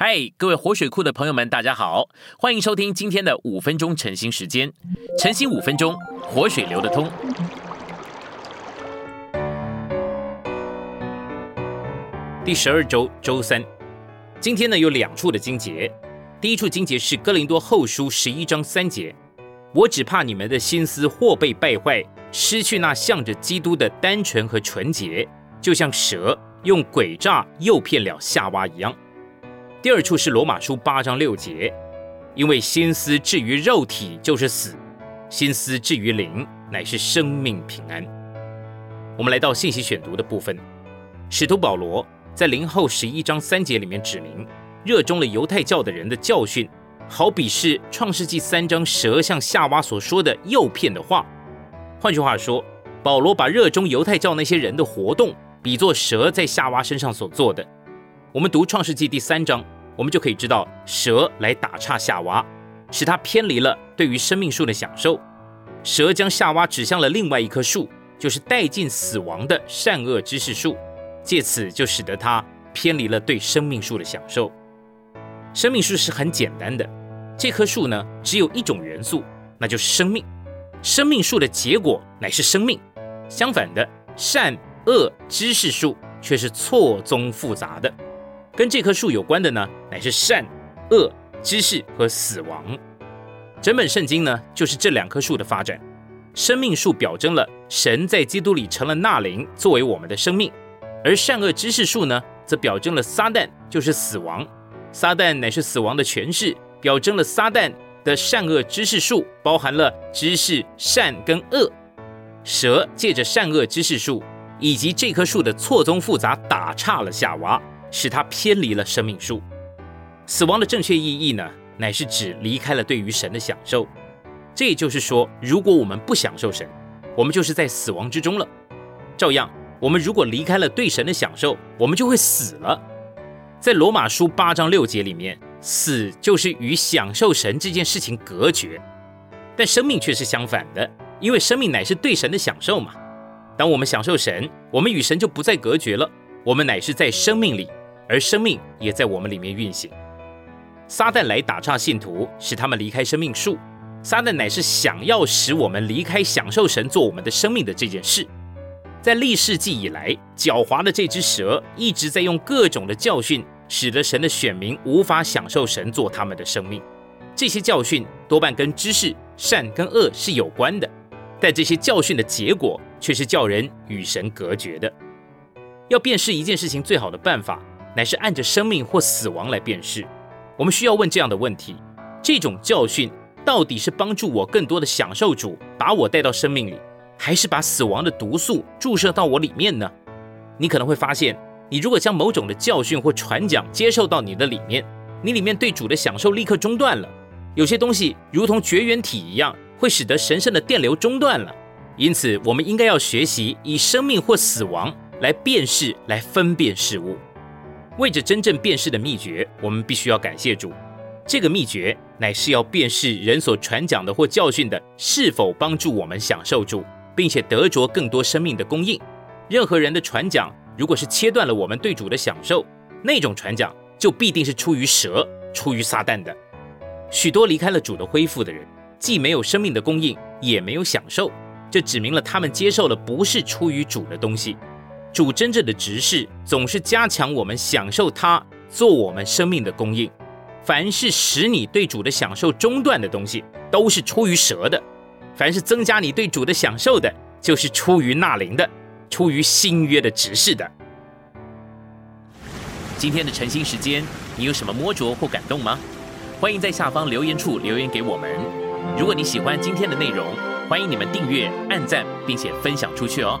嗨，各位活水库的朋友们，大家好，欢迎收听今天的五分钟晨兴时间。晨兴五分钟，活水流得通。第十二周周三，今天呢有两处的经节。第一处经节是哥林多后书十一章三节，我只怕你们的心思或被败坏，失去那向着基督的单纯和纯洁，就像蛇用诡诈诱骗了夏娃一样。第二处是罗马书八章六节，因为心思至于肉体就是死，心思至于灵乃是生命平安。我们来到信息选读的部分，使徒保罗在灵后十一章三节里面指明，热衷了犹太教的人的教训，好比是创世纪三章蛇向夏娃所说的诱骗的话。换句话说，保罗把热衷犹太教那些人的活动，比作蛇在夏娃身上所做的。我们读创世纪第三章，我们就可以知道蛇来打岔夏娃，使他偏离了对于生命树的享受。蛇将夏娃指向了另外一棵树，就是带进死亡的善恶知识树，借此就使得他偏离了对生命树的享受。生命树是很简单的，这棵树呢只有一种元素，那就是生命。生命树的结果乃是生命，相反的善恶知识树却是错综复杂的。跟这棵树有关的呢，乃是善、恶、知识和死亡。整本圣经呢，就是这两棵树的发展。生命树表征了神在基督里成了纳灵，作为我们的生命；而善恶知识树呢，则表征了撒旦，就是死亡。撒旦乃是死亡的诠释，表征了撒旦的善恶知识树包含了知识善跟恶。蛇借着善恶知识树以及这棵树的错综复杂，打岔了夏娃。使他偏离了生命树。死亡的正确意义呢，乃是指离开了对于神的享受。这也就是说，如果我们不享受神，我们就是在死亡之中了。照样，我们如果离开了对神的享受，我们就会死了。在罗马书八章六节里面，死就是与享受神这件事情隔绝。但生命却是相反的，因为生命乃是对神的享受嘛。当我们享受神，我们与神就不再隔绝了，我们乃是在生命里。而生命也在我们里面运行。撒旦来打岔信徒，使他们离开生命树。撒旦乃是想要使我们离开享受神做我们的生命的这件事。在历世纪以来，狡猾的这只蛇一直在用各种的教训，使得神的选民无法享受神做他们的生命。这些教训多半跟知识善跟恶是有关的，但这些教训的结果却是叫人与神隔绝的。要辨识一件事情最好的办法。乃是按着生命或死亡来辨识。我们需要问这样的问题：这种教训到底是帮助我更多的享受主，把我带到生命里，还是把死亡的毒素注射到我里面呢？你可能会发现，你如果将某种的教训或传讲接受到你的里面，你里面对主的享受立刻中断了。有些东西如同绝缘体一样，会使得神圣的电流中断了。因此，我们应该要学习以生命或死亡来辨识、来分辨事物。为着真正辨识的秘诀，我们必须要感谢主。这个秘诀乃是要辨识人所传讲的或教训的是否帮助我们享受主，并且得着更多生命的供应。任何人的传讲，如果是切断了我们对主的享受，那种传讲就必定是出于蛇、出于撒旦的。许多离开了主的恢复的人，既没有生命的供应，也没有享受，这指明了他们接受了不是出于主的东西。主真正的执事总是加强我们享受他做我们生命的供应。凡是使你对主的享受中断的东西，都是出于蛇的；凡是增加你对主的享受的，就是出于纳灵的，出于新约的执事的。今天的晨兴时间，你有什么摸着或感动吗？欢迎在下方留言处留言给我们。如果你喜欢今天的内容，欢迎你们订阅、按赞，并且分享出去哦。